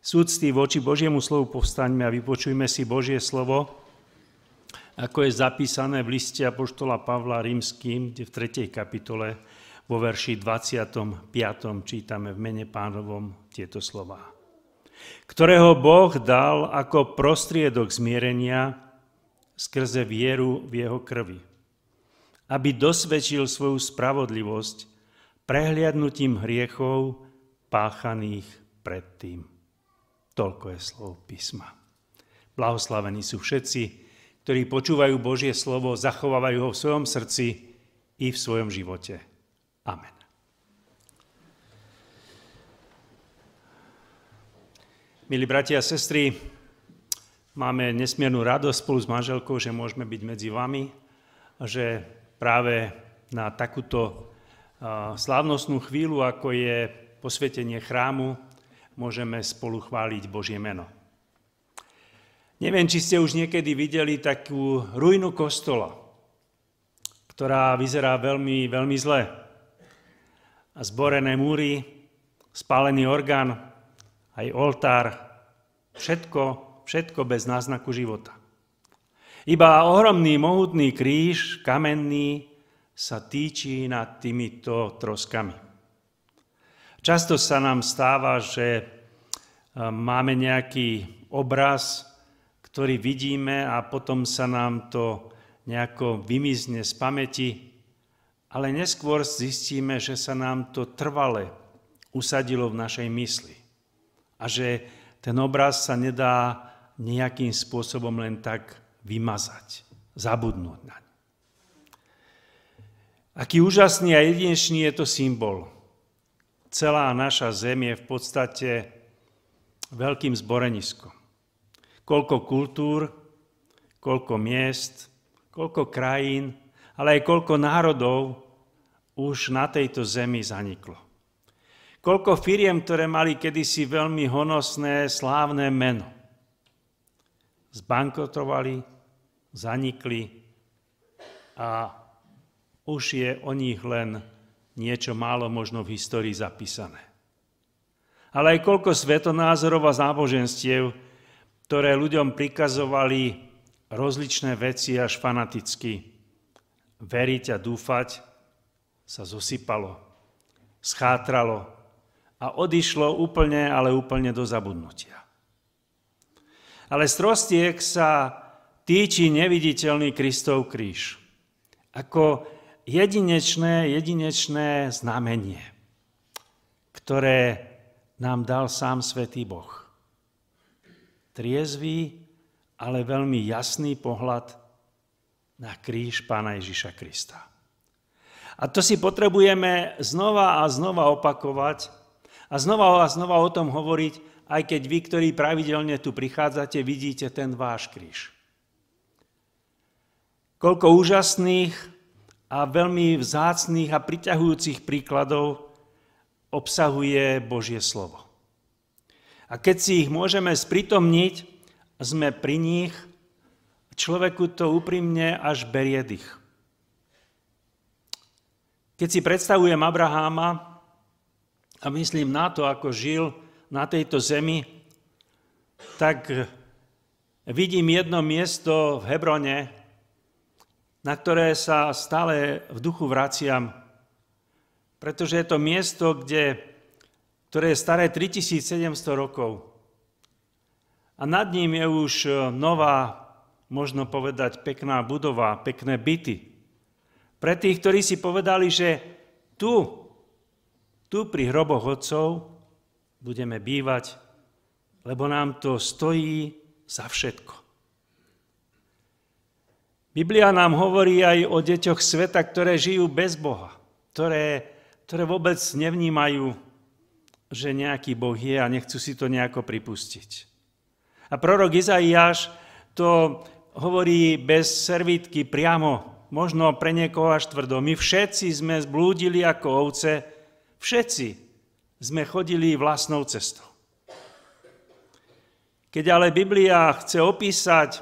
súctví voči Božiemu slovu povstaňme a vypočujme si Božie slovo, ako je zapísané v liste Apoštola Pavla Rímským, kde v 3. kapitole vo verši 25. čítame v mene pánovom tieto slova. Ktorého Boh dal ako prostriedok zmierenia skrze vieru v jeho krvi, aby dosvedčil svoju spravodlivosť prehliadnutím hriechov páchaných predtým. Toľko je slov písma. Blahoslavení sú všetci, ktorí počúvajú Božie slovo, zachovávajú ho v svojom srdci i v svojom živote. Amen. Milí bratia a sestry, máme nesmiernu radosť spolu s manželkou, že môžeme byť medzi vami že práve na takúto slávnostnú chvíľu, ako je posvetenie chrámu, môžeme spolu chváliť Božie meno. Neviem, či ste už niekedy videli takú ruinu kostola, ktorá vyzerá veľmi, veľmi zle. Zborené múry, spálený orgán, aj oltár, všetko, všetko bez náznaku života. Iba ohromný, mohutný kríž, kamenný, sa týči nad týmito troskami. Často sa nám stáva, že e, máme nejaký obraz, ktorý vidíme a potom sa nám to nejako vymizne z pamäti, ale neskôr zistíme, že sa nám to trvale usadilo v našej mysli a že ten obraz sa nedá nejakým spôsobom len tak vymazať, zabudnúť naň. Aký úžasný a jedinečný je to symbol. Celá naša zem je v podstate veľkým zboreniskom. Koľko kultúr, koľko miest, koľko krajín, ale aj koľko národov už na tejto zemi zaniklo. Koľko firiem, ktoré mali kedysi veľmi honosné, slávne meno. Zbankrotovali, zanikli a už je o nich len niečo málo možno v histórii zapísané. Ale aj koľko svetonázorov a náboženstiev, ktoré ľuďom prikazovali rozličné veci až fanaticky. Veriť a dúfať sa zosypalo, schátralo, a odišlo úplne, ale úplne do zabudnutia. Ale z sa týči neviditeľný Kristov kríž. Ako jedinečné, jedinečné znamenie, ktoré nám dal sám Svetý Boh. Triezvý, ale veľmi jasný pohľad na kríž Pána Ježiša Krista. A to si potrebujeme znova a znova opakovať, a znova a znova o tom hovoriť, aj keď vy, ktorí pravidelne tu prichádzate, vidíte ten váš kríž. Koľko úžasných a veľmi vzácných a priťahujúcich príkladov obsahuje Božie slovo. A keď si ich môžeme spritomniť, sme pri nich, človeku to úprimne až berie dých. Keď si predstavujem Abraháma, a myslím na to, ako žil na tejto zemi, tak vidím jedno miesto v Hebrone, na ktoré sa stále v duchu vraciam, pretože je to miesto, kde, ktoré je staré 3700 rokov. A nad ním je už nová, možno povedať, pekná budova, pekné byty. Pre tých, ktorí si povedali, že tu tu pri hroboch otcov budeme bývať, lebo nám to stojí za všetko. Biblia nám hovorí aj o deťoch sveta, ktoré žijú bez Boha, ktoré, ktoré vôbec nevnímajú, že nejaký Boh je a nechcú si to nejako pripustiť. A prorok Izaiáš to hovorí bez servítky priamo, možno pre niekoho až tvrdo. My všetci sme zblúdili ako ovce, Všetci sme chodili vlastnou cestou. Keď ale Biblia chce opísať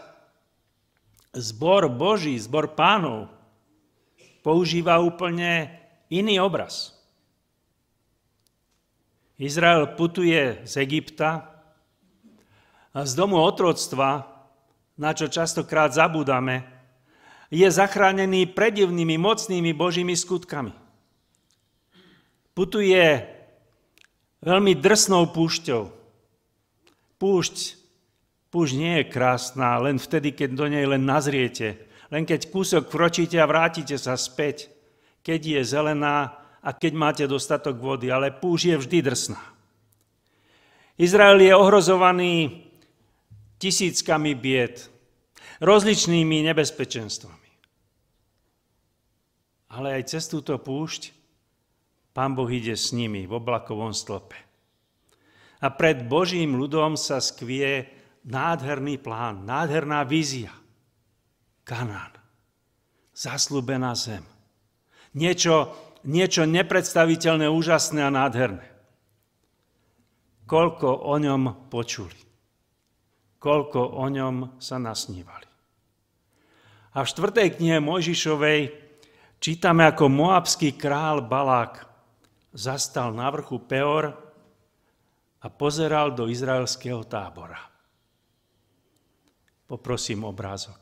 zbor Boží, zbor pánov, používa úplne iný obraz. Izrael putuje z Egypta z domu otroctva, na čo častokrát zabúdame, je zachránený predivnými, mocnými Božími skutkami. Putuje veľmi drsnou púšťou. Púšť, púšť nie je krásna len vtedy, keď do nej len nazriete, len keď kúsok kročíte a vrátite sa späť, keď je zelená a keď máte dostatok vody, ale púšť je vždy drsná. Izrael je ohrozovaný tisíckami bied, rozličnými nebezpečenstvami. Ale aj cez túto púšť Pán Boh ide s nimi v oblakovom stĺpe. A pred Božím ľudom sa skvie nádherný plán, nádherná vízia. Kanán. Zaslúbená zem. Niečo, niečo nepredstaviteľné, úžasné a nádherné. Koľko o ňom počuli koľko o ňom sa nasnívali. A v štvrtej knihe Mojžišovej čítame, ako moabský král Balák zastal na vrchu Peor a pozeral do izraelského tábora. Poprosím obrázok.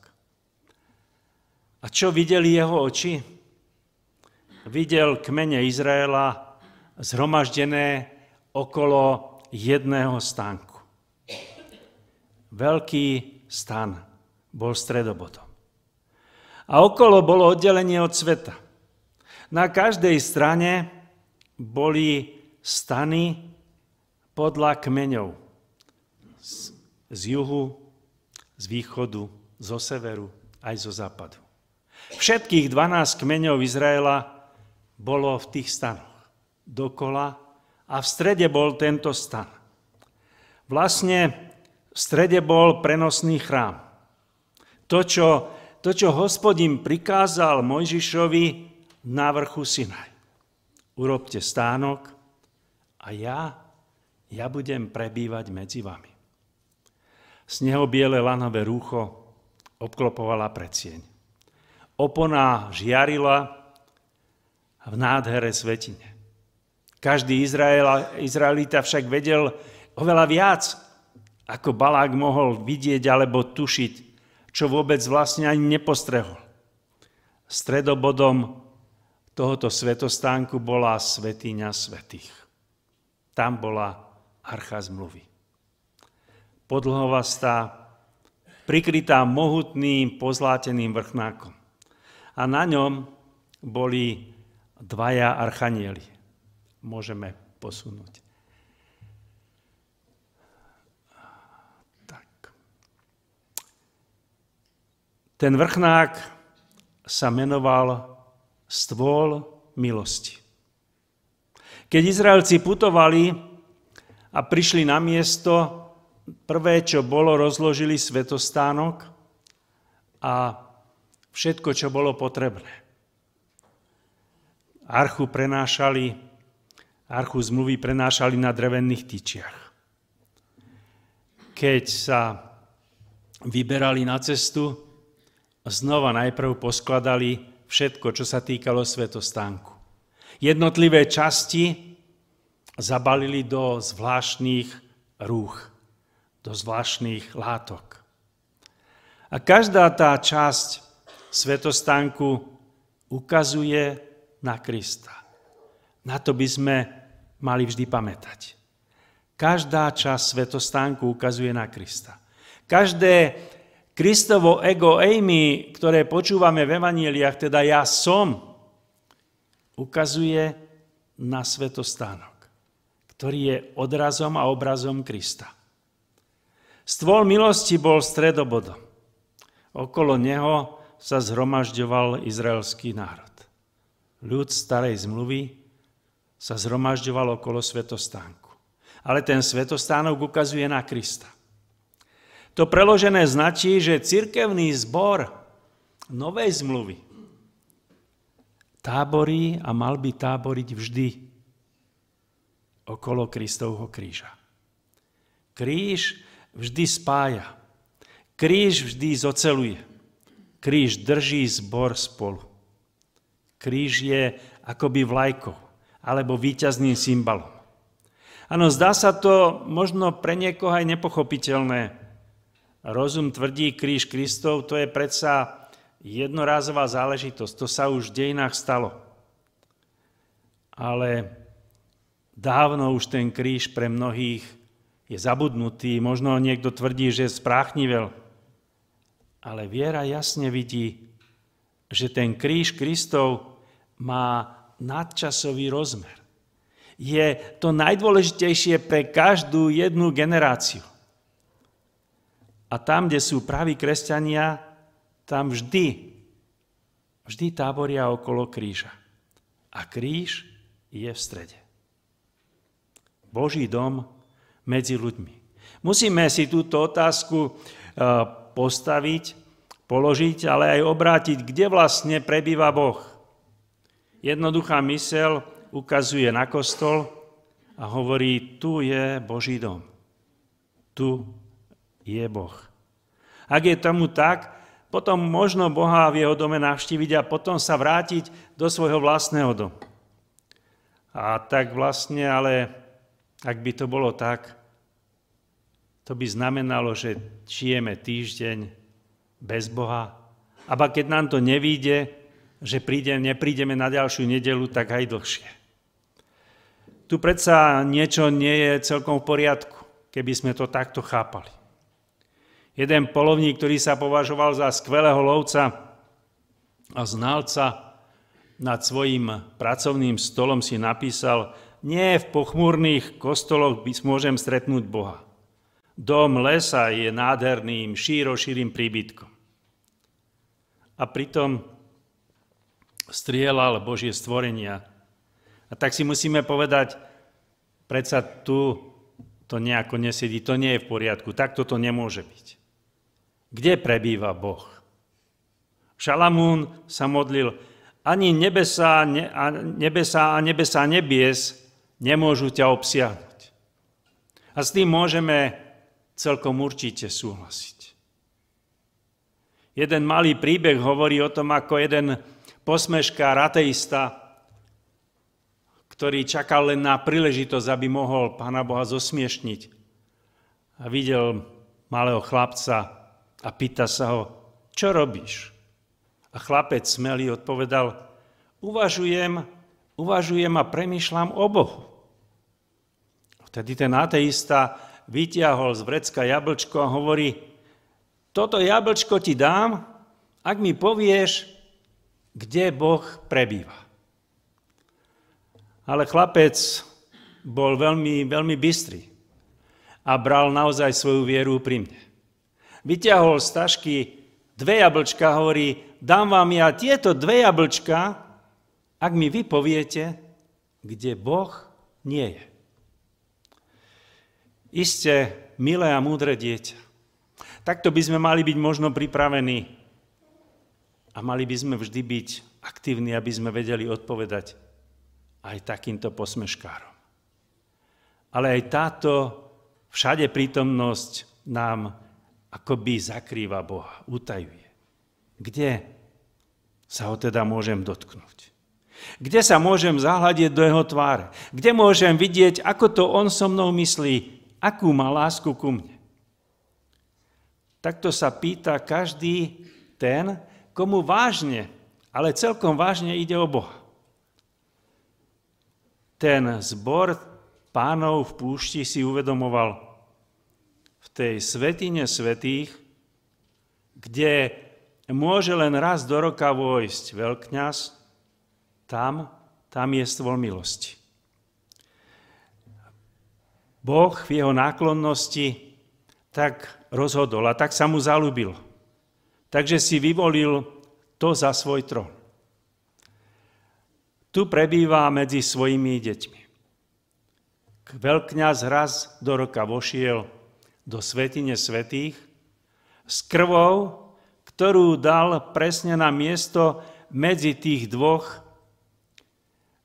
A čo videli jeho oči? Videl kmene Izraela zhromaždené okolo jedného stánku. Veľký stan bol stredobodom. A okolo bolo oddelenie od sveta. Na každej strane boli stany podľa kmeňov. Z, z juhu, z východu, zo severu, aj zo západu. Všetkých 12 kmeňov Izraela bolo v tých stanoch dokola a v strede bol tento stan. Vlastne v strede bol prenosný chrám. To, čo, to, čo hospodin prikázal Mojžišovi na vrchu Sinaj. Urobte stánok a ja, ja budem prebývať medzi vami. Z neho biele lanové rúcho obklopovala predsieň. Opona žiarila v nádhere svetine. Každý Izraelita však vedel oveľa viac ako Balák mohol vidieť alebo tušiť, čo vôbec vlastne ani nepostrehol. Stredobodom tohoto svetostánku bola svetiňa svetých. Tam bola archa zmluvy. Podlhovastá, prikrytá mohutným pozláteným vrchnákom. A na ňom boli dvaja archanieli. Môžeme posunúť. Ten vrchnák sa menoval stôl milosti. Keď Izraelci putovali a prišli na miesto, prvé, čo bolo, rozložili svetostánok a všetko, čo bolo potrebné. Archu prenášali, archu zmluvy prenášali na drevených tyčiach. Keď sa vyberali na cestu, znova najprv poskladali všetko, čo sa týkalo svetostánku. Jednotlivé časti zabalili do zvláštnych rúch, do zvláštnych látok. A každá tá časť svetostánku ukazuje na Krista. Na to by sme mali vždy pamätať. Každá časť svetostánku ukazuje na Krista. Každé Kristovo ego eimi, ktoré počúvame v evaníliách, teda ja som, ukazuje na svetostánok, ktorý je odrazom a obrazom Krista. Stvol milosti bol stredobodom. Okolo neho sa zhromažďoval izraelský národ. Ľud starej zmluvy sa zhromažďoval okolo svetostánku. Ale ten svetostánok ukazuje na Krista. To preložené značí, že cirkevný zbor novej zmluvy táborí a mal by táboriť vždy okolo Kristovho kríža. Kríž vždy spája. Kríž vždy zoceluje. Kríž drží zbor spolu. Kríž je akoby vlajkou alebo víťazným symbolom. Áno, zdá sa to možno pre niekoho aj nepochopiteľné, rozum tvrdí kríž Kristov, to je predsa jednorázová záležitosť. To sa už v dejinách stalo. Ale dávno už ten kríž pre mnohých je zabudnutý. Možno niekto tvrdí, že spráchnivel. Ale viera jasne vidí, že ten kríž Kristov má nadčasový rozmer. Je to najdôležitejšie pre každú jednu generáciu. A tam, kde sú praví kresťania, tam vždy, vždy táboria okolo kríža. A kríž je v strede. Boží dom medzi ľuďmi. Musíme si túto otázku e, postaviť, položiť, ale aj obrátiť, kde vlastne prebýva Boh. Jednoduchá mysel ukazuje na kostol a hovorí, tu je Boží dom. Tu je Boh. Ak je tomu tak, potom možno Boha v jeho dome navštíviť a potom sa vrátiť do svojho vlastného domu. A tak vlastne, ale ak by to bolo tak, to by znamenalo, že žijeme týždeň bez Boha. A keď nám to nevíde, že príde, neprídeme na ďalšiu nedelu, tak aj dlhšie. Tu predsa niečo nie je celkom v poriadku, keby sme to takto chápali. Jeden polovník, ktorý sa považoval za skvelého lovca a znalca, nad svojim pracovným stolom si napísal, nie v pochmúrnych kostoloch by môžem stretnúť Boha. Dom lesa je nádherným, šírošírým príbytkom. A pritom strieľal Božie stvorenia. A tak si musíme povedať, predsa tu to nejako nesedí, to nie je v poriadku, takto to nemôže byť. Kde prebýva Boh? Šalamún sa modlil, ani nebesa, ne, a nebesa a nebesa nebies nemôžu ťa obsiahnuť. A s tým môžeme celkom určite súhlasiť. Jeden malý príbeh hovorí o tom, ako jeden posmeškár, ateista, ktorý čakal len na príležitosť, aby mohol Pána Boha zosmiešniť. A videl malého chlapca, a pýta sa ho, čo robíš? A chlapec smelý odpovedal, uvažujem, uvažujem a premýšľam o Bohu. Vtedy ten ateista vytiahol z vrecka jablčko a hovorí, toto jablčko ti dám, ak mi povieš, kde Boh prebýva. Ale chlapec bol veľmi, veľmi bystrý a bral naozaj svoju vieru pri mne vyťahol z tašky dve jablčka, hovorí, dám vám ja tieto dve jablčka, ak mi vy poviete, kde Boh nie je. Isté, milé a múdre dieťa. Takto by sme mali byť možno pripravení a mali by sme vždy byť aktívni, aby sme vedeli odpovedať aj takýmto posmeškárom. Ale aj táto všade prítomnosť nám akoby zakrýva Boha, utajuje. Kde sa ho teda môžem dotknúť? Kde sa môžem zahľadiť do jeho tváre? Kde môžem vidieť, ako to on so mnou myslí, akú má lásku ku mne? Takto sa pýta každý ten, komu vážne, ale celkom vážne ide o Boha. Ten zbor pánov v púšti si uvedomoval, tej svetine svetých, kde môže len raz do roka vojsť veľkňaz, tam, tam je stôl milosti. Boh v jeho náklonnosti tak rozhodol a tak sa mu zalúbil. Takže si vyvolil to za svoj trón. Tu prebýva medzi svojimi deťmi. Veľkňaz raz do roka vošiel do svetine svetých s krvou, ktorú dal presne na miesto medzi tých dvoch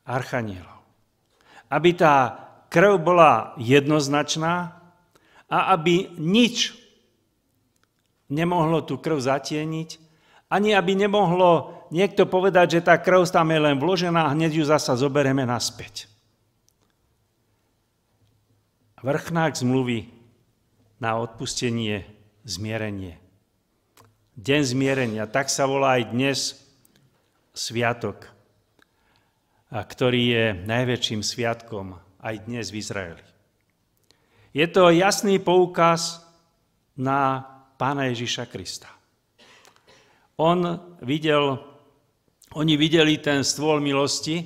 archanielov. Aby tá krv bola jednoznačná a aby nič nemohlo tú krv zatieniť, ani aby nemohlo niekto povedať, že tá krv tam je len vložená a hneď ju zasa zoberieme naspäť. Vrchnák zmluvy na odpustenie zmierenie. Deň zmierenia, tak sa volá aj dnes sviatok, a ktorý je najväčším sviatkom aj dnes v Izraeli. Je to jasný poukaz na Pána Ježiša Krista. On videl, oni videli ten stôl milosti,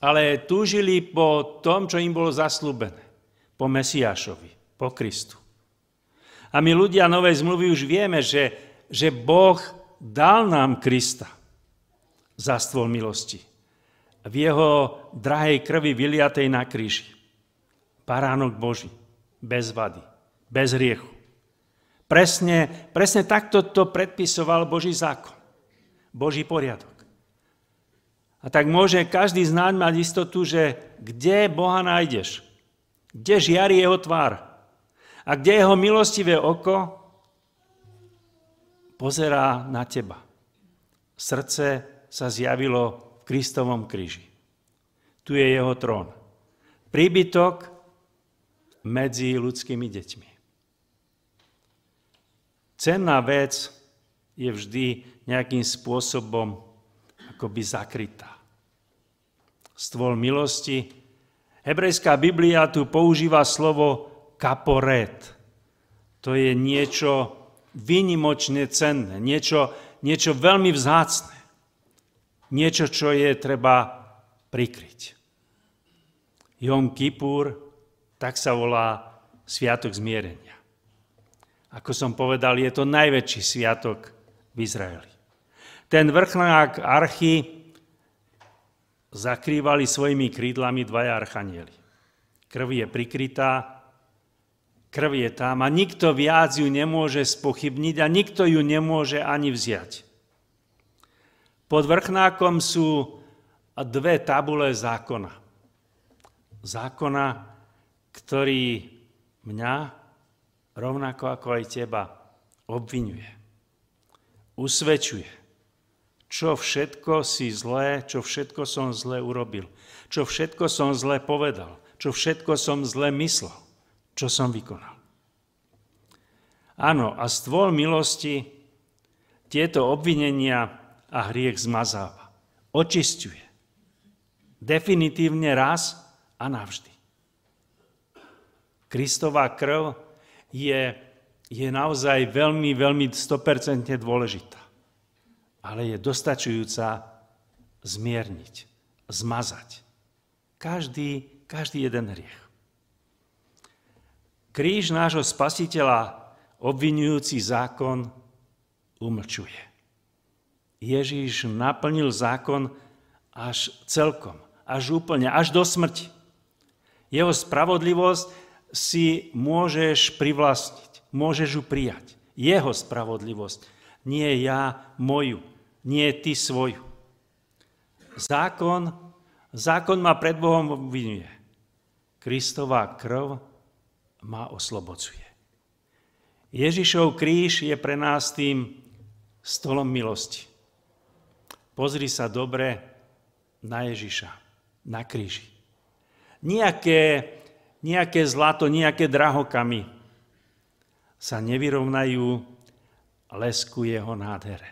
ale túžili po tom, čo im bolo zaslúbené. Po Mesiášovi, po Kristu. A my ľudia Novej zmluvy už vieme, že, že Boh dal nám Krista za stôl milosti. V jeho drahej krvi vyliatej na kríži. Paránok Boží, bez vady, bez hriechu. Presne, presne takto to predpisoval Boží zákon, Boží poriadok. A tak môže každý z nás mať istotu, že kde Boha nájdeš, kde žiari jeho tvár a kde jeho milostivé oko pozerá na teba. Srdce sa zjavilo Kristovom kríži. Tu je jeho trón. Príbytok medzi ľudskými deťmi. Cenná vec je vždy nejakým spôsobom akoby zakrytá. Stôl milosti. Hebrejská Biblia tu používa slovo kaporet. To je niečo vynimočne cenné, niečo, niečo veľmi vzácne niečo, čo je treba prikryť. Jom Kippur, tak sa volá Sviatok zmierenia. Ako som povedal, je to najväčší sviatok v Izraeli. Ten vrchnák archy zakrývali svojimi krídlami dvaja archanieli. Krv je prikrytá, krv je tam a nikto viac ju nemôže spochybniť a nikto ju nemôže ani vziať. Pod vrchnákom sú dve tabule zákona. Zákona, ktorý mňa, rovnako ako aj teba, obvinuje. Usvedčuje, čo všetko si zlé, čo všetko som zlé urobil, čo všetko som zlé povedal, čo všetko som zlé myslel, čo som vykonal. Áno, a stôl milosti tieto obvinenia a hriech zmazáva. Očisťuje. Definitívne raz a navždy. Kristová krv je, je naozaj veľmi, veľmi 100% dôležitá. Ale je dostačujúca zmierniť, zmazať. Každý, každý jeden hriech. Kríž nášho spasiteľa obvinujúci zákon umlčuje. Ježíš naplnil zákon až celkom, až úplne, až do smrti. Jeho spravodlivosť si môžeš privlastniť, môžeš ju prijať. Jeho spravodlivosť, nie ja moju, nie ty svoju. Zákon, zákon ma pred Bohom obvinuje. Kristová krv ma oslobocuje. Ježišov kríž je pre nás tým stolom milosti. Pozri sa dobre na Ježiša, na kríži. Nijaké, nejaké zlato, nejaké drahokamy sa nevyrovnajú lesku jeho nádhere.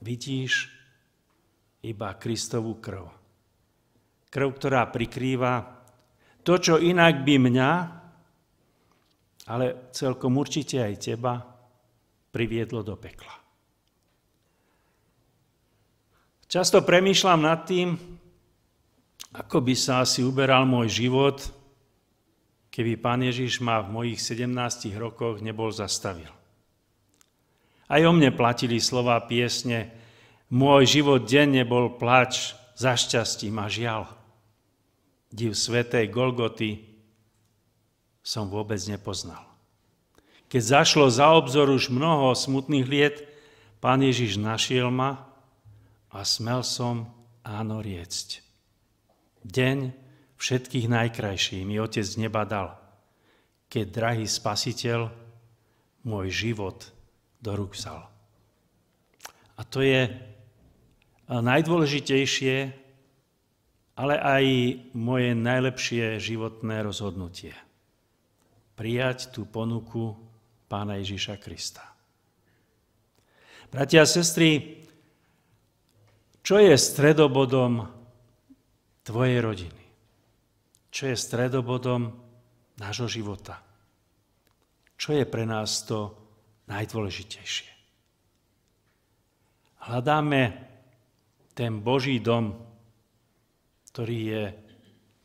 Vidíš iba Kristovú krv. Krv, ktorá prikrýva to, čo inak by mňa, ale celkom určite aj teba, priviedlo do pekla. Často premýšľam nad tým, ako by sa asi uberal môj život, keby Pán Ježiš ma v mojich 17 rokoch nebol zastavil. Aj o mne platili slova piesne Môj život denne bol plač za šťastím a žial. Div svetej Golgoty som vôbec nepoznal. Keď zašlo za obzor už mnoho smutných liet, Pán Ježiš našiel ma a smel som áno riecť. Deň všetkých najkrajší mi Otec neba dal, keď drahý spasiteľ môj život do rúk vzal. A to je najdôležitejšie, ale aj moje najlepšie životné rozhodnutie. Prijať tú ponuku pána Ježíša Krista. Bratia a sestry, čo je stredobodom tvojej rodiny? Čo je stredobodom nášho života? Čo je pre nás to najdôležitejšie? Hľadáme ten Boží dom, ktorý je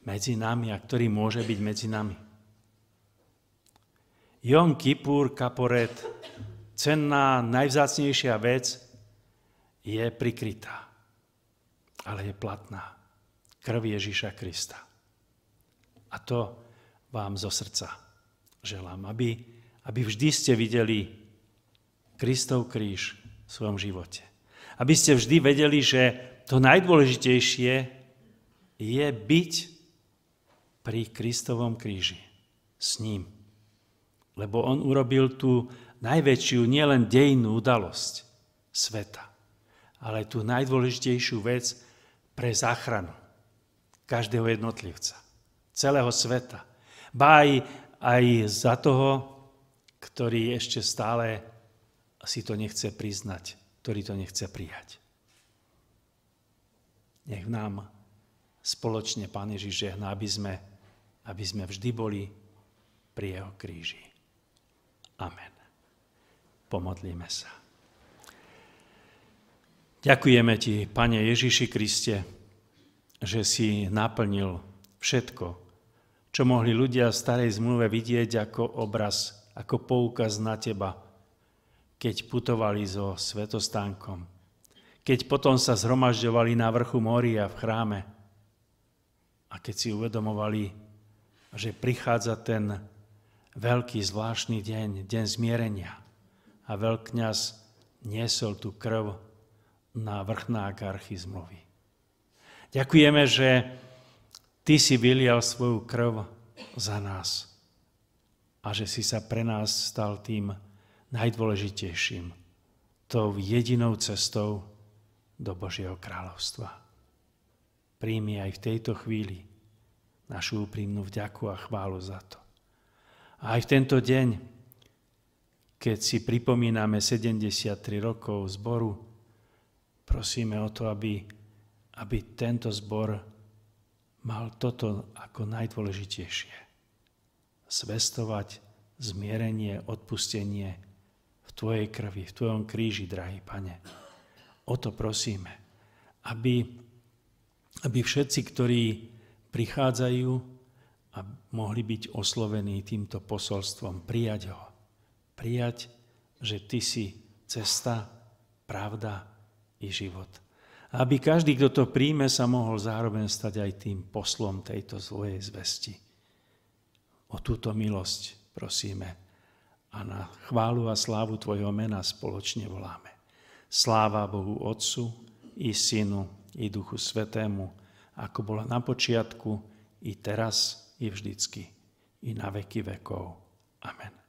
medzi nami a ktorý môže byť medzi nami. Jom Kippur, kaporet, cenná, najvzácnejšia vec je prikrytá, ale je platná. Krv Ježíša Krista. A to vám zo srdca želám, aby, aby vždy ste videli Kristov kríž v svojom živote. Aby ste vždy vedeli, že to najdôležitejšie je byť pri Kristovom kríži s ním. Lebo on urobil tú najväčšiu nielen dejnú udalosť sveta, ale tú najdôležitejšiu vec pre záchranu každého jednotlivca, celého sveta. Ba aj, aj za toho, ktorý ešte stále si to nechce priznať, ktorý to nechce prijať. Nech nám spoločne Pán Ježiš žehná, aby sme, aby sme vždy boli pri Jeho kríži. Amen. Pomodlíme sa. Ďakujeme Ti, Pane Ježiši Kriste, že si naplnil všetko, čo mohli ľudia v starej zmluve vidieť ako obraz, ako poukaz na Teba, keď putovali so svetostánkom, keď potom sa zhromažďovali na vrchu Moria v chráme a keď si uvedomovali, že prichádza ten veľký zvláštny deň, deň zmierenia, a veľkňaz niesol tú krv na vrchná archy zmluvy. Ďakujeme, že Ty si vylial svoju krv za nás a že si sa pre nás stal tým najdôležitejším, tou jedinou cestou do Božieho kráľovstva. Príjmi aj v tejto chvíli našu úprimnú vďaku a chválu za to. A aj v tento deň keď si pripomíname 73 rokov zboru, prosíme o to, aby, aby tento zbor mal toto ako najdôležitejšie. Zvestovať zmierenie, odpustenie v Tvojej krvi, v Tvojom kríži, drahý Pane. O to prosíme, aby, aby všetci, ktorí prichádzajú a mohli byť oslovení týmto posolstvom, prijať ho prijať, že Ty si cesta, pravda i život. Aby každý, kto to príjme, sa mohol zároveň stať aj tým poslom tejto svojej zvesti. O túto milosť prosíme a na chválu a slávu Tvojho mena spoločne voláme. Sláva Bohu Otcu i Synu i Duchu Svetému, ako bola na počiatku, i teraz, i vždycky, i na veky vekov. Amen.